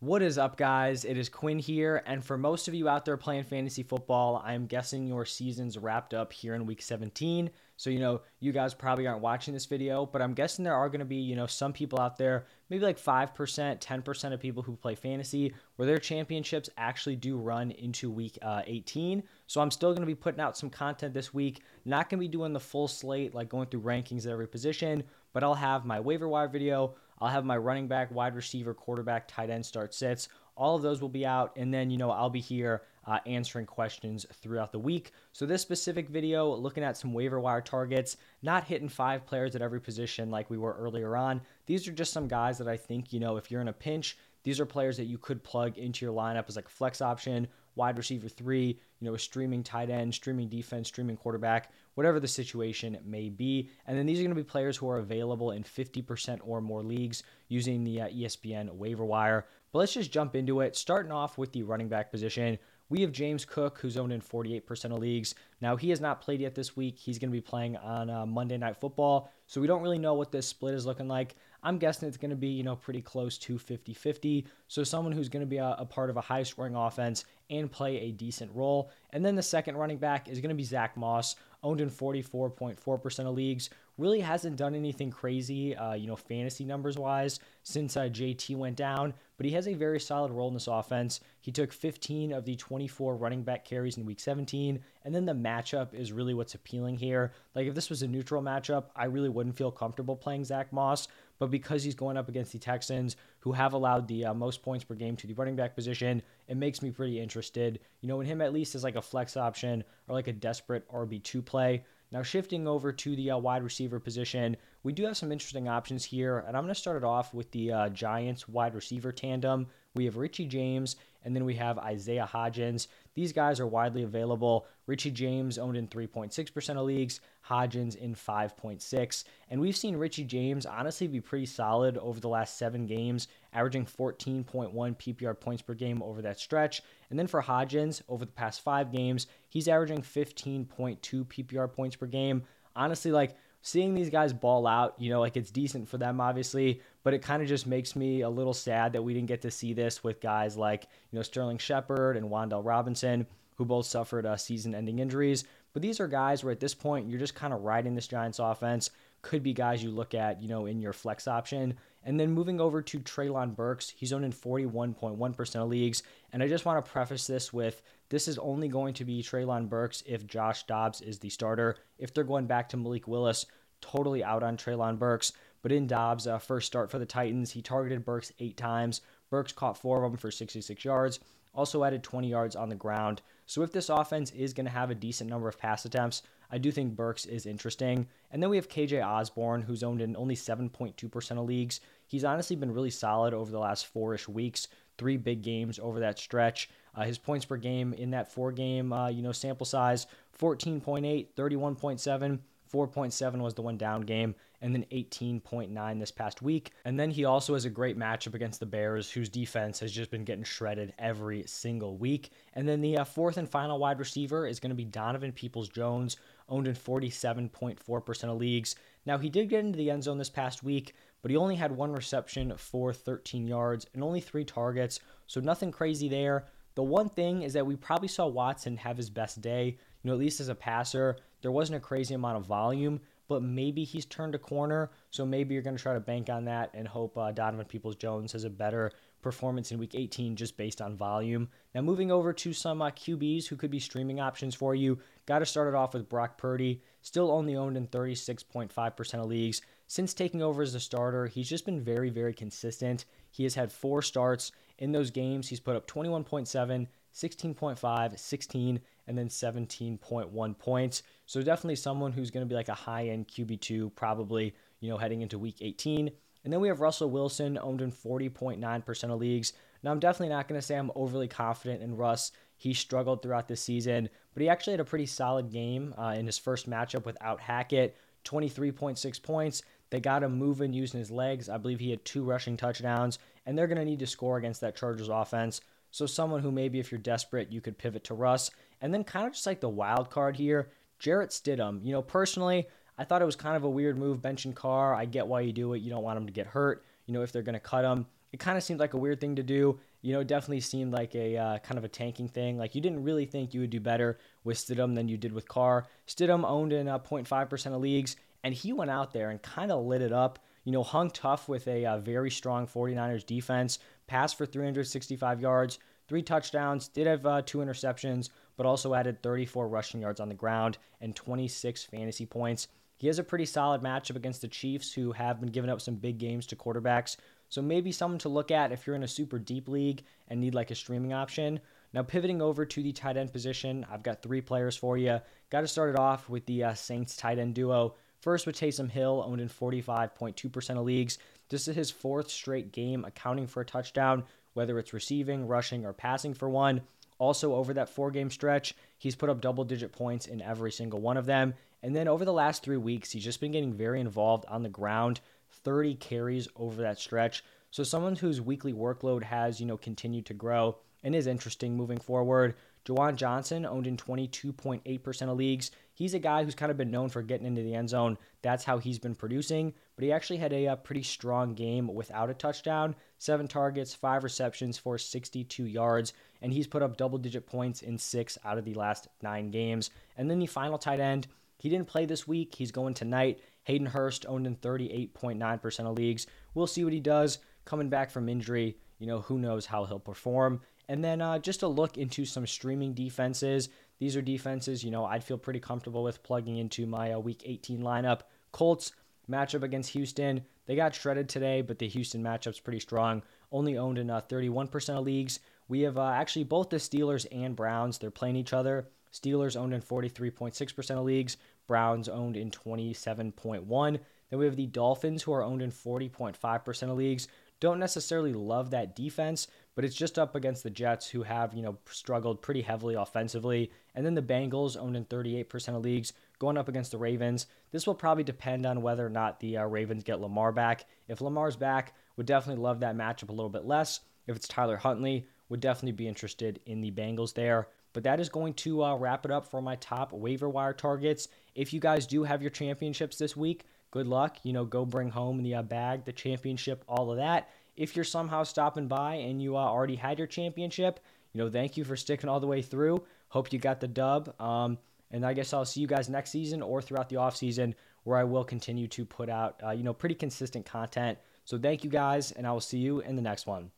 What is up, guys? It is Quinn here, and for most of you out there playing fantasy football, I'm guessing your season's wrapped up here in week 17. So, you know, you guys probably aren't watching this video, but I'm guessing there are going to be, you know, some people out there, maybe like 5%, 10% of people who play fantasy, where their championships actually do run into week uh, 18. So, I'm still going to be putting out some content this week. Not going to be doing the full slate, like going through rankings at every position, but I'll have my waiver wire video. I'll have my running back, wide receiver, quarterback, tight end start sets. All of those will be out. And then, you know, I'll be here uh, answering questions throughout the week. So, this specific video, looking at some waiver wire targets, not hitting five players at every position like we were earlier on. These are just some guys that I think, you know, if you're in a pinch, these are players that you could plug into your lineup as like a flex option, wide receiver three, you know, a streaming tight end, streaming defense, streaming quarterback, whatever the situation may be. And then these are going to be players who are available in 50% or more leagues using the uh, ESPN waiver wire. But let's just jump into it. Starting off with the running back position. We have James Cook, who's owned in 48% of leagues. Now, he has not played yet this week. He's going to be playing on uh, Monday Night Football. So we don't really know what this split is looking like. I'm guessing it's going to be, you know, pretty close to 50 50. So someone who's going to be a, a part of a high scoring offense and play a decent role. And then the second running back is going to be Zach Moss, owned in 44.4% of leagues. Really hasn't done anything crazy, uh, you know, fantasy numbers wise since uh, JT went down, but he has a very solid role in this offense. He took 15 of the 24 running back carries in week 17, and then the matchup is really what's appealing here. Like, if this was a neutral matchup, I really wouldn't feel comfortable playing Zach Moss, but because he's going up against the Texans, who have allowed the uh, most points per game to the running back position, it makes me pretty interested. You know, in him at least as like a flex option or like a desperate RB2 play. Now, shifting over to the uh, wide receiver position, we do have some interesting options here, and I'm going to start it off with the uh, Giants wide receiver tandem. We have Richie James, and then we have Isaiah Hodgins. These guys are widely available. Richie James owned in 3.6% of leagues, Hodgins in 5.6. And we've seen Richie James honestly be pretty solid over the last seven games, averaging 14.1 PPR points per game over that stretch. And then for Hodgins, over the past five games, he's averaging 15.2 PPR points per game. Honestly, like seeing these guys ball out, you know, like it's decent for them, obviously, but it kind of just makes me a little sad that we didn't get to see this with guys like, you know, Sterling Shepard and Wan'Dale Robinson, who both suffered uh, season ending injuries. But these are guys where at this point, you're just kind of riding this Giants offense. Could be guys you look at, you know, in your flex option. And then moving over to Treylon Burks, he's owned in 41.1% of leagues. And I just want to preface this with this is only going to be Treylon Burks if Josh Dobbs is the starter. If they're going back to Malik Willis, totally out on Treylon Burks. But in Dobbs' uh, first start for the Titans, he targeted Burks eight times. Burks caught four of them for 66 yards, also added 20 yards on the ground. So if this offense is going to have a decent number of pass attempts, I do think Burks is interesting. And then we have KJ Osborn, who's owned in only 7.2% of leagues. He's honestly been really solid over the last four ish weeks, three big games over that stretch. Uh, his points per game in that four game, uh, you know, sample size 14.8, 31.7. 4.7 was the one down game, and then 18.9 this past week. And then he also has a great matchup against the Bears, whose defense has just been getting shredded every single week. And then the uh, fourth and final wide receiver is going to be Donovan Peoples Jones, owned in 47.4% of leagues. Now, he did get into the end zone this past week, but he only had one reception for 13 yards and only three targets, so nothing crazy there. The one thing is that we probably saw Watson have his best day, you know, at least as a passer. There wasn't a crazy amount of volume, but maybe he's turned a corner. So maybe you're going to try to bank on that and hope uh, Donovan Peoples Jones has a better performance in week 18 just based on volume. Now, moving over to some uh, QBs who could be streaming options for you. Got to start it off with Brock Purdy, still only owned in 36.5% of leagues. Since taking over as a starter, he's just been very, very consistent. He has had four starts. In those games, he's put up 21.7, 16.5, 16, and then 17.1 points. So definitely someone who's going to be like a high-end QB2 probably, you know, heading into week 18. And then we have Russell Wilson owned in 40.9% of leagues. Now I'm definitely not going to say I'm overly confident in Russ. He struggled throughout the season, but he actually had a pretty solid game uh, in his first matchup without Hackett. 23.6 points. They got him moving using his legs. I believe he had two rushing touchdowns, and they're going to need to score against that Chargers offense. So someone who maybe if you're desperate, you could pivot to Russ. And then kind of just like the wild card here, Jarrett Stidham. You know, personally, I thought it was kind of a weird move benching Carr. I get why you do it. You don't want him to get hurt. You know, if they're going to cut him, it kind of seemed like a weird thing to do. you know, definitely seemed like a uh, kind of a tanking thing. Like you didn't really think you would do better with Stidham than you did with Carr. Stidham owned in uh, 0.5% of leagues, and he went out there and kind of lit it up. You know, hung tough with a uh, very strong 49ers defense, passed for 365 yards, three touchdowns, did have uh, two interceptions, but also added 34 rushing yards on the ground and 26 fantasy points. He has a pretty solid matchup against the Chiefs, who have been giving up some big games to quarterbacks. So maybe someone to look at if you're in a super deep league and need like a streaming option. Now, pivoting over to the tight end position, I've got three players for you. Got to start it off with the uh, Saints tight end duo. First with Taysom Hill, owned in 45.2% of leagues. This is his fourth straight game accounting for a touchdown, whether it's receiving, rushing, or passing for one. Also, over that four game stretch, he's put up double digit points in every single one of them. And then over the last three weeks, he's just been getting very involved on the ground, 30 carries over that stretch. So someone whose weekly workload has, you know, continued to grow and is interesting moving forward. Juwan Johnson owned in 22.8% of leagues. He's a guy who's kind of been known for getting into the end zone. That's how he's been producing. But he actually had a, a pretty strong game without a touchdown. Seven targets, five receptions for 62 yards. And he's put up double digit points in six out of the last nine games. And then the final tight end, he didn't play this week. He's going tonight. Hayden Hurst owned in 38.9% of leagues. We'll see what he does coming back from injury. You know, who knows how he'll perform. And then uh, just a look into some streaming defenses. These are defenses, you know, I'd feel pretty comfortable with plugging into my uh, week 18 lineup. Colts matchup against Houston. They got shredded today, but the Houston matchup's pretty strong. Only owned in uh, 31% of leagues. We have uh, actually both the Steelers and Browns. They're playing each other. Steelers owned in 43.6% of leagues, Browns owned in 27.1. Then we have the Dolphins who are owned in 40.5% of leagues. Don't necessarily love that defense, but it's just up against the Jets who have, you know, struggled pretty heavily offensively. And then the Bengals owned in 38% of leagues going up against the Ravens. This will probably depend on whether or not the uh, Ravens get Lamar back. If Lamar's back, would definitely love that matchup a little bit less. If it's Tyler Huntley, would definitely be interested in the Bengals there. But that is going to uh, wrap it up for my top waiver wire targets. If you guys do have your championships this week, good luck. You know, go bring home the uh, bag, the championship, all of that. If you're somehow stopping by and you uh, already had your championship, you know, thank you for sticking all the way through. Hope you got the dub. Um, and I guess I'll see you guys next season or throughout the off season, where I will continue to put out, uh, you know, pretty consistent content. So thank you guys, and I will see you in the next one.